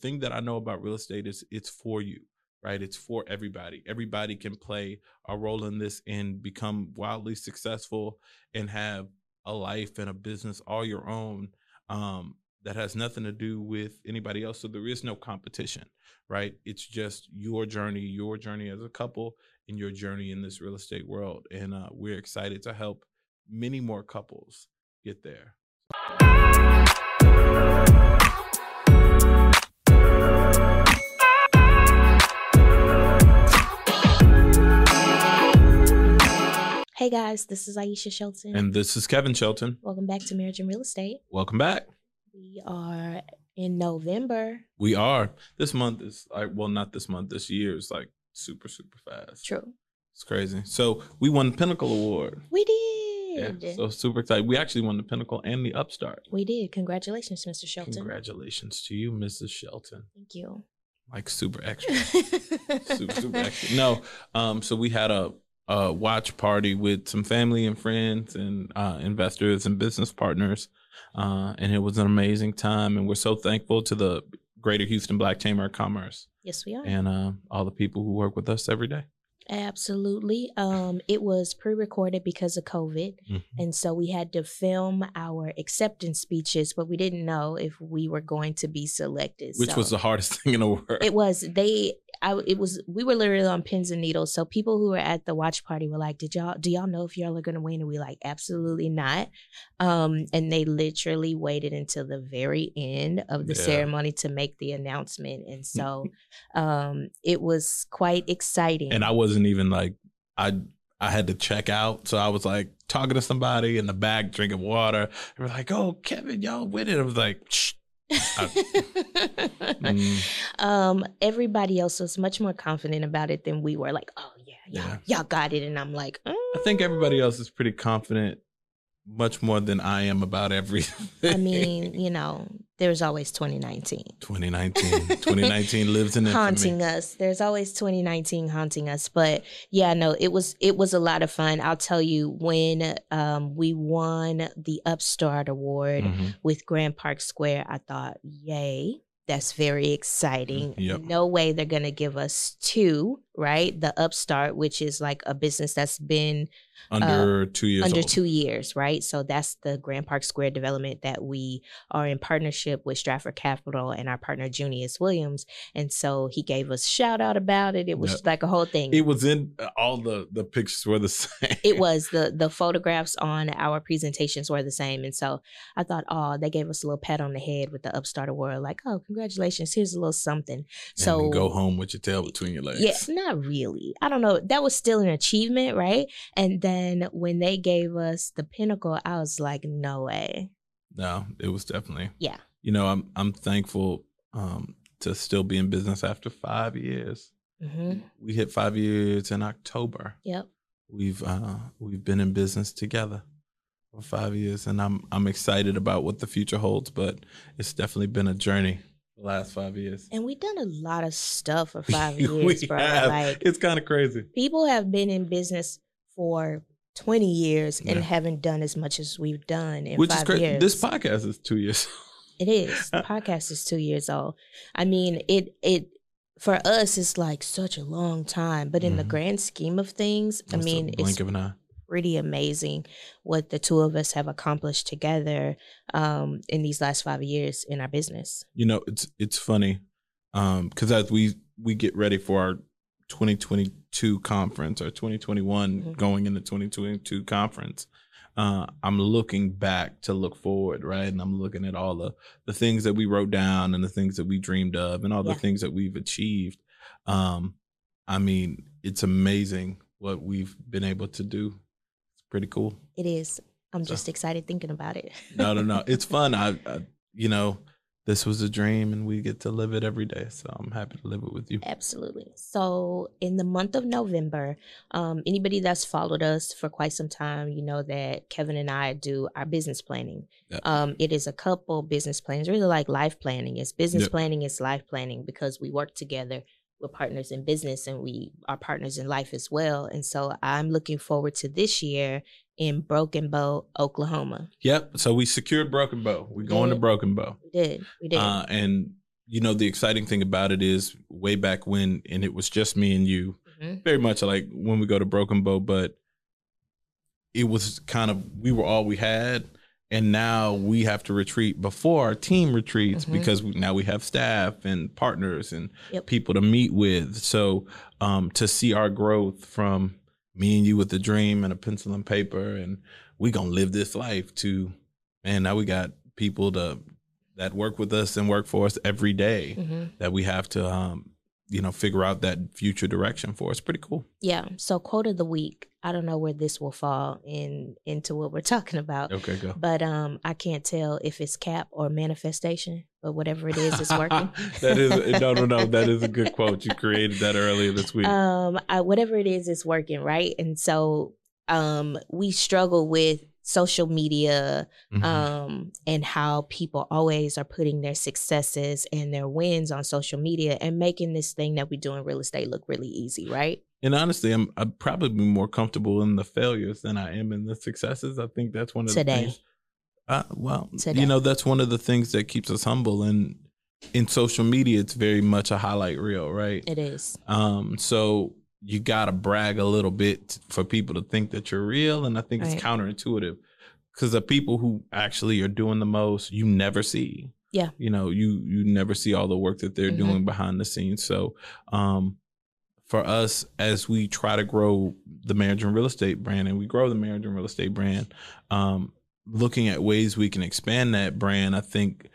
thing that I know about real estate is it's for you, right? It's for everybody. Everybody can play a role in this and become wildly successful and have a life and a business all your own. Um, that has nothing to do with anybody else. So there is no competition, right? It's just your journey, your journey as a couple, and your journey in this real estate world. And uh, we're excited to help many more couples get there. Hey guys, this is Aisha Shelton. And this is Kevin Shelton. Welcome back to Marriage and Real Estate. Welcome back. We are in November. We are. This month is like, well, not this month, this year is like super, super fast. True. It's crazy. So we won the Pinnacle Award. We did. Yeah, so super excited. We actually won the Pinnacle and the Upstart. we did. Congratulations, Mr. Shelton. Congratulations to you, Mrs. Shelton. Thank you. Like super extra. super, super extra. No, um, so we had a, a watch party with some family and friends and uh, investors and business partners, uh, and it was an amazing time. And we're so thankful to the Greater Houston Black Chamber of Commerce yes, we are. and uh, all the people who work with us every day. Absolutely. Um, it was pre-recorded because of COVID, Mhm. and so we had to film our acceptance speeches, but we didn't know if we were going to be selected. Which so was the hardest thing in the world. it was they. I it was we were literally on pins and needles. So people who were at the watch party were like, "Did y'all do y'all know if y'all are gonna win?" And we like, absolutely not. Um, and they literally waited until the very end of the Yeah. ceremony to make the announcement, and so um, it was quite exciting. and I wasn't even like I I had to check out, so I was like talking to somebody in the back, drinking water. They were like, "Oh, Kevin, y'all with it?" I was like, Shh. Mm. um, everybody else was much more confident about it than we were. Like, oh yeah, y'all, Yeah. y'all got it, and I'm like, I think everybody else is pretty confident, much more than I am about everything. I mean, you know, there's always 2019 2019, 2019 lives in haunting us. There's always 2019 haunting us. But yeah, no, it was it was a lot of fun. I'll tell you when um, we won the Upstart Award Mhm. with Grand Park Square, I thought, yay. That's very exciting. Yep. No way they're going to give us two, right? The Upstart, which is like a business that's been Under two years uh, under old. two years, right? So that's the Grand Park Square development that we are in partnership with Stratford Capital and our partner Junius Williams. And so he gave us shout out about it. It was Yep. like a whole thing. It was in all the the pictures were the same. it was the the photographs on our presentations were the same and so i thought oh they gave us a little pat on the head with the upstart award like oh congratulations here's a little something so and then go home with your tail between your legs. yeah not really i don't know that was still an achievement right and then when they gave us the pinnacle i was like no way No, it was definitely. Yeah. You know, I'm I'm thankful um to still be in business after five years. hmm We hit five years in October. yep We've uh we've been in business together for five years and I'm I'm excited about what the future holds, but it's definitely been a journey the last five years. and we've done a lot of stuff for five years bro have. like it's kind of crazy. people have been in business for 20 years and haven't done as much as we've done in Which five is crazy. years This podcast is two years. It is. The podcast is two years old. I mean, it it for us it's like such a long time, but in the Mhm. grand scheme of things, I It's mean, blink it's of an eye. Pretty amazing what the two of us have accomplished together um, in these last five years in our business. you know it's it's funny um because as we we get ready for our 2022 conference or 2021 Mhm. going into 2022 conference uh i'm looking back to look forward right and i'm looking at all the the things that we wrote down and the things that we dreamed of and all the things that we've achieved um i mean it's amazing what we've been able to do pretty cool It is. I'm So- just excited thinking about it. no no no it's fun I, I you know this was a dream and we get to live it every day so i'm happy to live it with you Absolutely. So, in the month of November, um, anybody that's followed us for quite some time, you know that Kevin and I do our business planning. Yeah. Um, it is a couple business plans, really like life planning. It's business Yep. planning, it's life planning because we work together. We're partners in business and we are partners in life as well. And so, I'm looking forward to this year in Broken Bow, Oklahoma. Yep. So we secured Broken Bow. We're going to. Broken Bow. We did. We did. Uh, and you know, the exciting thing about it is way back when, and it was just me and you, Mhm. very much like when we go to Broken Bow, but it was kind of we were all we had, and now we have to retreat before our team retreats Mhm. because we, now we have staff and partners and Yep. people to meet with. So um, to see our growth from me and you with a dream and a pencil and paper, and we gonna live this life to, man. Now we got people to that work with us and work for us every day hmm that we have to um, you know figure out that future direction for. It's pretty cool. Yeah. So quote of the week. I don't know where this will fall in into what we're talking about. Okay, go. But um, I can't tell if it's cap or manifestation, but whatever it is, it's working. that is no, no, no. That is a good quote. You created that earlier this week. um, I, whatever it is, it's working, right? And so, um, we struggle with social media, Mhm. um, and how people always are putting their successes and their wins on social media and making this thing that we do in real estate look really easy, right? and honestly, I'm I'd probably be more comfortable in the failures than I am in the successes. I think that's one of the Today. things. Uh, well, Today. you know, that's one of the things that keeps us humble. And in social media, it's very much a highlight reel, right? It is. Um, so you gotta brag a little bit for people to think that you're real, and I think Right. it's counterintuitive because the people who actually are doing the most, you never see. Yeah. you know, you you never see all the work that they're Mhm. doing behind the scenes. So, um, for us, as we try to grow the marriage and real estate brand, and we grow the marriage and real estate brand, um, looking at ways we can expand that brand, I think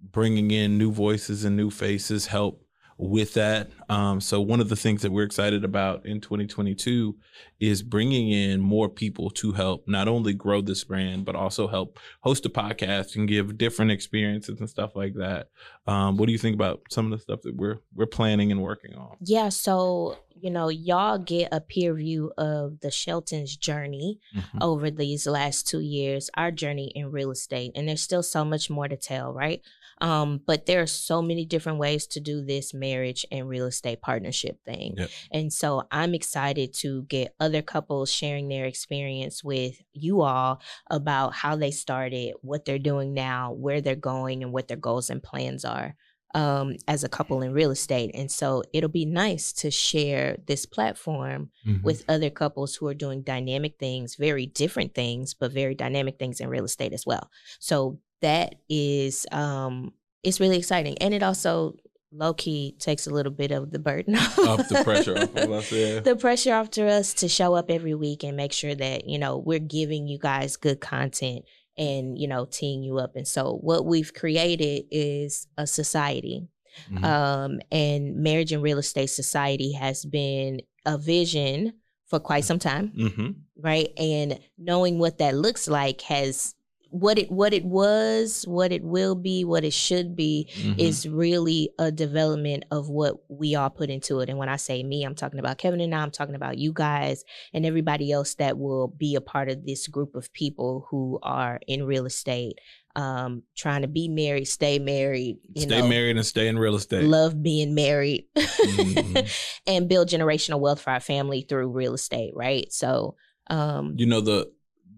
bringing in new voices and new faces help with that. Um, so one of the things that we're excited about in 2022 is bringing in more people to help not only grow this brand but also help host a podcast and give different experiences and stuff like that. Um, what do you think about some of the stuff that we're we're planning and working on? Yeah, so you know, y'all get a peer view of the Shelton's journey Mhm. over these last two years, our journey in real estate, and there's still so much more to tell, right? Um, but there are so many different ways to do this marriage and real estate partnership thing. Yep. And so I'm excited to get other couples sharing their experience with you all about how they started, what they're doing now, where they're going, and what their goals and plans are um, as a couple in real estate. And so it'll be nice to share this platform Mhm. with other couples who are doing dynamic things, very different things, but very dynamic things in real estate as well. So that is um it's really exciting. And it also low key takes a little bit of the burden off the pressure off of us. Yeah. the pressure off to us to show up every week and make sure that you know we're giving you guys good content and you know teeing you up and so what we've created is a society Mhm. um and marriage and real estate society has been a vision for quite some time Mhm. right and knowing what that looks like has what it what it was what it will be what it should be Mhm. is really a development of what we all put into it. And when I say me, I'm talking about Kevin and I, I'm talking about you guys and everybody else that will be a part of this group of people who are in real estate, um, trying to be married, stay married, you stay know, married and stay in real estate. love being married, Mhm. and build generational wealth for our family through real estate, right? So, um, you know the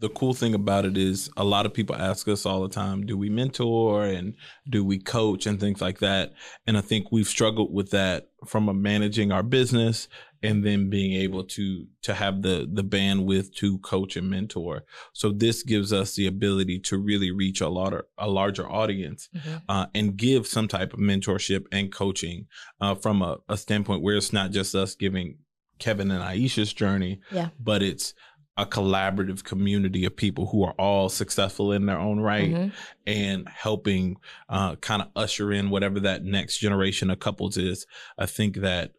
the cool thing about it is a lot of people ask us all the time do we mentor and do we coach and things like that? And i think we've struggled with that from a managing our business and then being able to to have the the bandwidth to coach and mentor. So this gives us the ability to really reach a lot of a larger audience mhm, uh, and give some type of mentorship and coaching uh, from a, a standpoint where it's not just us giving Kevin and Aisha's journey, Yeah. but it's a collaborative community of people who are all successful in their own right mhm, and helping uh, kind of usher in whatever that next generation of couples is. I think that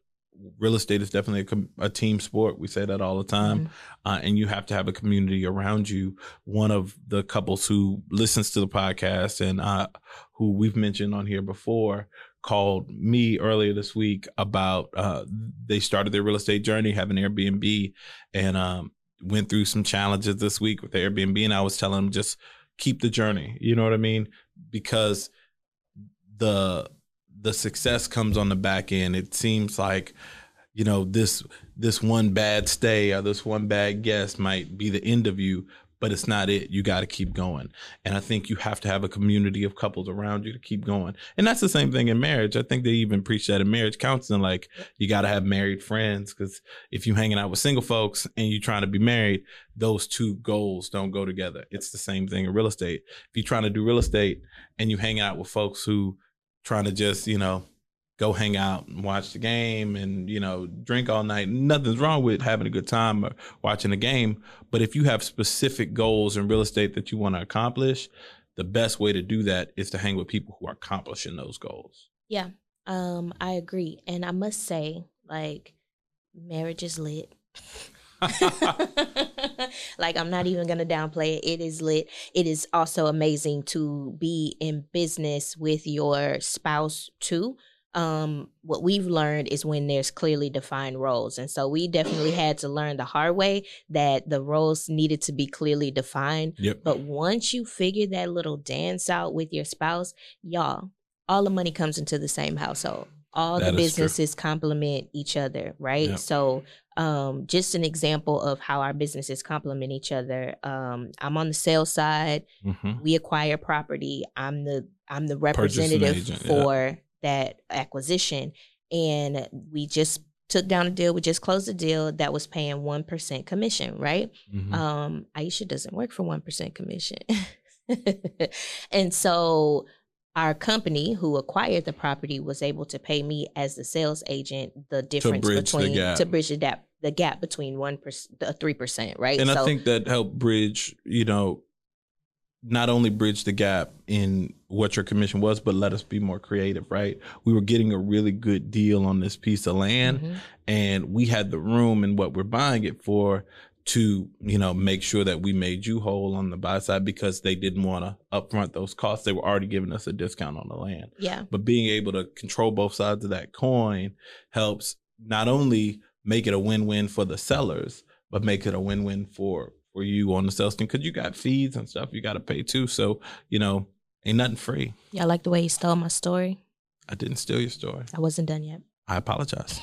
real estate is definitely a, com- a team sport. We say that all the time. mhm. Uh, and you have to have a community around you. One of the couples who listens to the podcast and uh, who we've mentioned on here before called me earlier this week about uh, they started their real estate journey, have an Airbnb, and um, went through some challenges this week with Airbnb. And I was telling them just keep the journey. You know what I mean? Because the the success comes on the back end. It seems like you know this this one bad stay or this one bad guest might be the end of you but it's not it. You got to keep going. And I think you have to have a community of couples around you to keep going. And that's the same thing in marriage. I think they even preach that in marriage counseling. Like you got to have married friends because if you're hanging out with single folks and you're trying to be married, those two goals don't go together. It's the same thing in real estate. If you're trying to do real estate and you hang out with folks who trying to just, you know, go hang out and watch the game and you know drink all night. Nothing's wrong with having a good time or watching a game but if you have specific goals in real estate that you want to accomplish the best way to do that is to hang with people who are accomplishing those goals. Yeah um i agree. And i must say like marriage is lit. Like I'm not even gonna downplay it. It is lit. It is also amazing to be in business with your spouse too um what we've learned is when there's clearly defined roles. And so we definitely had to learn the hard way that the roles needed to be clearly defined. Yep. but once you figure that little dance out with your spouse y'all all the money comes into the same household. All that the businesses complement each other right? Yep. so um, just an example of how our businesses complement each other um, i'm on the sales side. Mm-hmm. we acquire property. I'm the i'm the representative agent, for yeah that acquisition. And we just took down a deal. We just closed a deal that was paying 1% commission, right? Mm-hmm. Um, Aisha doesn't work for 1% commission. and so our company who acquired the property was able to pay me as the sales agent the difference between to bridge the gap the gap between one percent the three percent right and so, i think that helped bridge you know not only bridge the gap in what your commission was, but let us be more creative, right? We were getting a really good deal on this piece of land mm-hmm. and we had the room and what we're buying it for to, you know, make sure that we made you whole on the buy side because they didn't want to upfront those costs. They were already giving us a discount on the land. Yeah. But being able to control both sides of that coin helps not only make it a win-win for the sellers, but make it a win-win for you on the sales team because you got fees and stuff you got to pay too. So you know, ain't nothing free. Yeah, I like the way you stole my story. I didn't steal your story. I wasn't done yet. I apologize.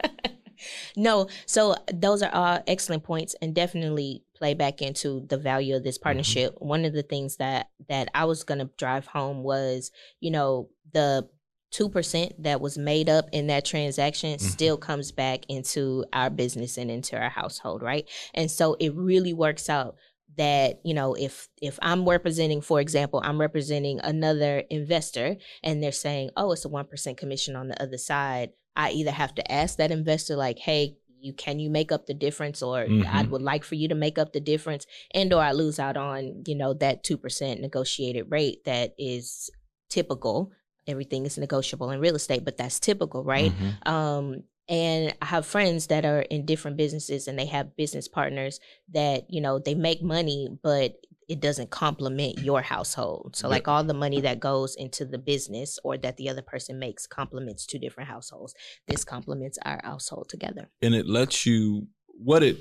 no, so those are all excellent points, and definitely play back into the value of this mm-hmm. partnership. Mm-hmm. One of the things that that I was gonna drive home was, you know, the 2% that was made up in that transaction mm-hmm. still comes back into our business and into our household, right? And so it really works out that you know if if i'm representing for example i'm representing another investor and they're saying oh it's a 1% commission on the other side i either have to ask that investor like hey you can you make up the difference or mm-hmm. i would like for you to make up the difference and or i lose out on you know that 2% negotiated rate that is typical everything is negotiable in real estate, but that's typical, right? Mm-hmm. Um, and I have friends that are in different businesses and they have business partners that, you know, they make money, but it doesn't complement your household. So, like all the money that goes into the business or that the other person makes complements two different households. This complements our household together. And it lets you what it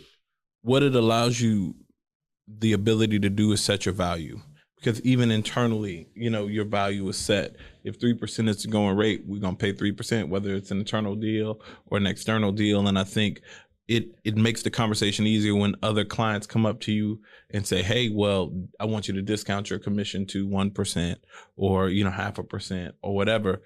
what it allows you the ability to do is set your value because even internally, you know, your value is set. If three percent is the going rate, we're gonna pay three percent, whether it's an internal deal or an external deal. And I think it it makes the conversation easier when other clients come up to you and say, "Hey, well, I want you to discount your commission to one percent or you know half a percent or whatever."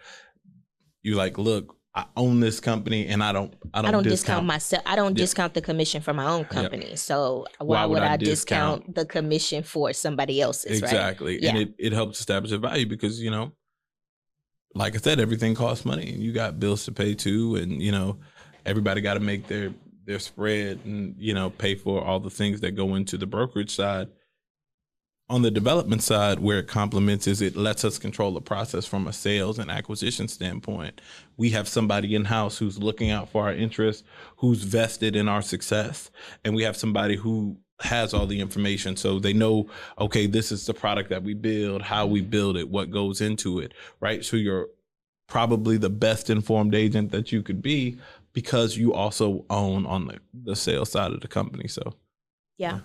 You like, look, I own this company and I don't I don't, I don't discount, discount myself. I don't yeah. discount the commission for my own company. So why, why would, would, I, discount, discount, the commission for somebody else's? Exactly. Right? And it, it helps establish a value because, you know, like I said, everything costs money and you got bills to pay too. And, you know, everybody got to make their their spread and, you know, pay for all the things that go into the brokerage side on the development side where it complements is it lets us control the process from a sales and acquisition standpoint we have somebody in house who's looking out for our interests who's vested in our success and we have somebody who has all the information so they know okay this is the product that we build how we build it what goes into it right so you're probably the best informed agent that you could be because you also own on the, the sales side of the company so yeah. yeah.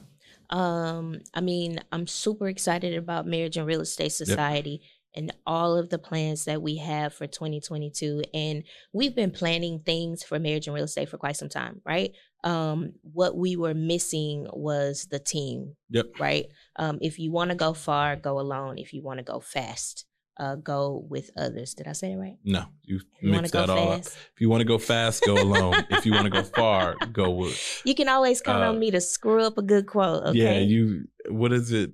Um, I mean, I'm super excited about Marriage and Real Estate Society. Yep. and all of the plans that we have for 2022 and we've been planning things for marriage and real estate for quite some time right um what we were missing was the team Yep. right um if you want to go far go alone if you want to go fast uh go with others did i say it right No, you you mix that all up. fast If you want to go fast, go alone. if you want to go far, go with. you can always count Uh, on me to screw up a good quote okay Yeah, you. What is it?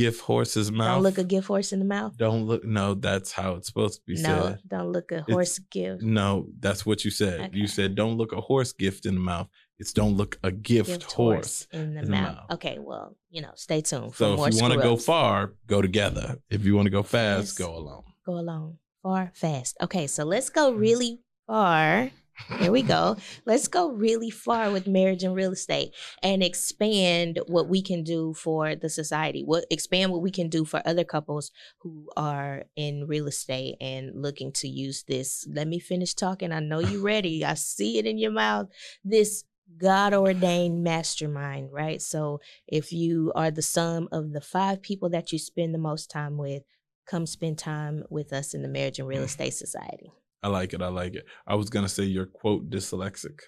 Gift horse's mouth. don't look a gift horse in the mouth Don't look. No, that's how it's supposed to be no said. don't look a horse gift No, that's what you said. Okay. You said don't look a horse gift in the mouth. It's don't look a gift, gift horse. in the, in the mouth. mouth. Okay, well, you know, stay tuned. For So if you want to go far, go together. If you want to go fast, Yes. go alone. go alone. far, fast. Okay, so let's go Mm-hmm. really far. Here we go. Let's go really far with marriage and real estate and expand what we can do for the society. What expand what we can do for other couples who are in real estate and looking to use this. Let me finish talking. I know you're ready. I see it in your mouth. This God ordained mastermind, right? So if you are the sum of the five people that you spend the most time with, come spend time with us in the Marriage and Real Estate Society. I like it. I like it. I was gonna say you're quote dyslexic.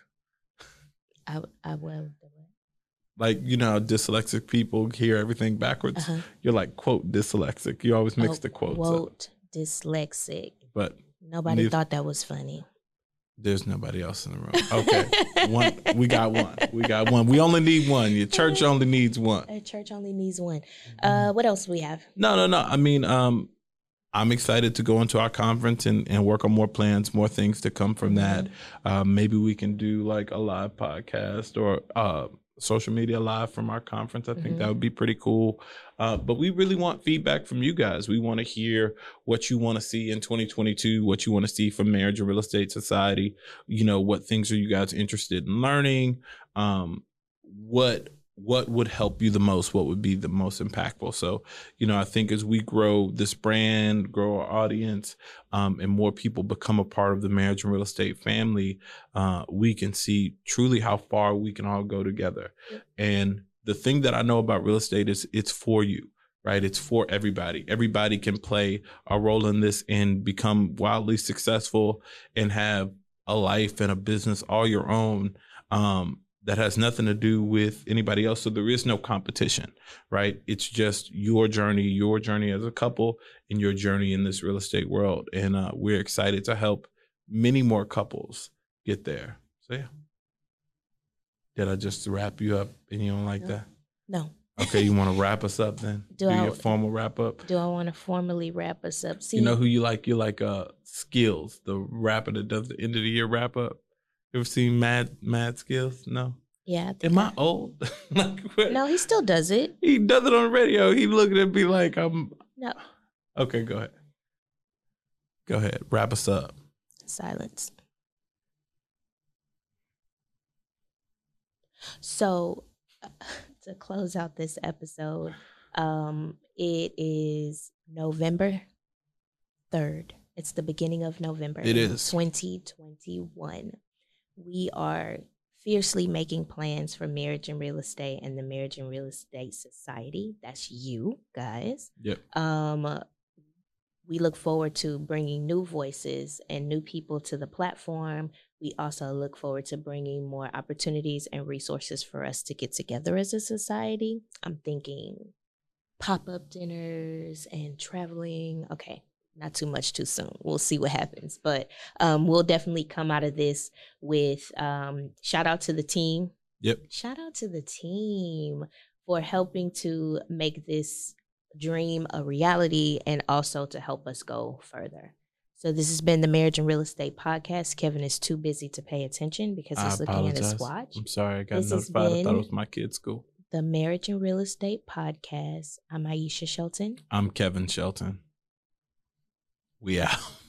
I I will. Like you know how dyslexic people hear everything backwards. Uh-huh. You're like quote dyslexic. You always mix Oh, the quotes up. Quote dyslexic. But Nobody Neither- thought that was funny. There's nobody else in the room. Okay. one we got one. We got one. We only need one. Your church only needs one. A church only needs one. Mm-hmm. Uh, what else we have? No, no, no. I mean, um, I'm excited to go into our conference and, and work on more plans, more things to come from that. Um, maybe we can do like a live podcast or uh, social media live from our conference. I think Mhm. that would be pretty cool. Uh, but we really want feedback from you guys. We want to hear what you want to see in 2022, what you want to see from Marriage and Real Estate Society. You know, what things are you guys interested in learning? Um, what what would help you the most? What would be the most impactful? So, you know, I think as we grow this brand, grow our audience, um, and more people become a part of the marriage and real estate family, uh, we can see truly how far we can all go together. And the thing that I know about real estate is it's for you, right? It's for everybody. Everybody can play a role in this and become wildly successful and have a life and a business all your own. Um, that has nothing to do with anybody else. So there is no competition, right? It's just your journey, your journey as a couple, and your journey in this real estate world. And uh, we're excited to help many more couples get there. So yeah. Did I just wrap you up and you don't like No. that? No. Okay, you want to wrap us up then? Do I- your formal wrap up. Do I want to formally wrap us up? See, You know who you like? You like uh Skillz, the rapper that does the end of the year wrap up. You ever seen Mad Mad Skillz? No. yeah. I Am I I- old? like what? No, he still does it. He does it on the radio. He looking at me like I'm. No. Okay, go ahead. Go ahead. Wrap us up. Silence. So, to close out this episode, um, it is November 3rd. It's the beginning of November. It is. 2021. We are fiercely making plans for marriage and real estate and the Marriage and Real Estate Society. That's you guys. Yep. Um, we look forward to bringing new voices and new people to the platform. We also look forward to bringing more opportunities and resources for us to get together as a society. I'm thinking pop up dinners and traveling. Okay, not too much too soon. We'll see what happens. But um, we'll definitely come out of this with um, shout out to the team. Yep. Shout out to the team for helping to make this dream a reality and also to help us go further. So this has been the Marriage and Real Estate Podcast. Kevin is too busy to pay attention because I he's looking at his watch. I'm sorry. I got This notified. I thought it was my kid's school. The Marriage and Real Estate Podcast. I'm Aisha Shelton. I'm Kevin Shelton. We out.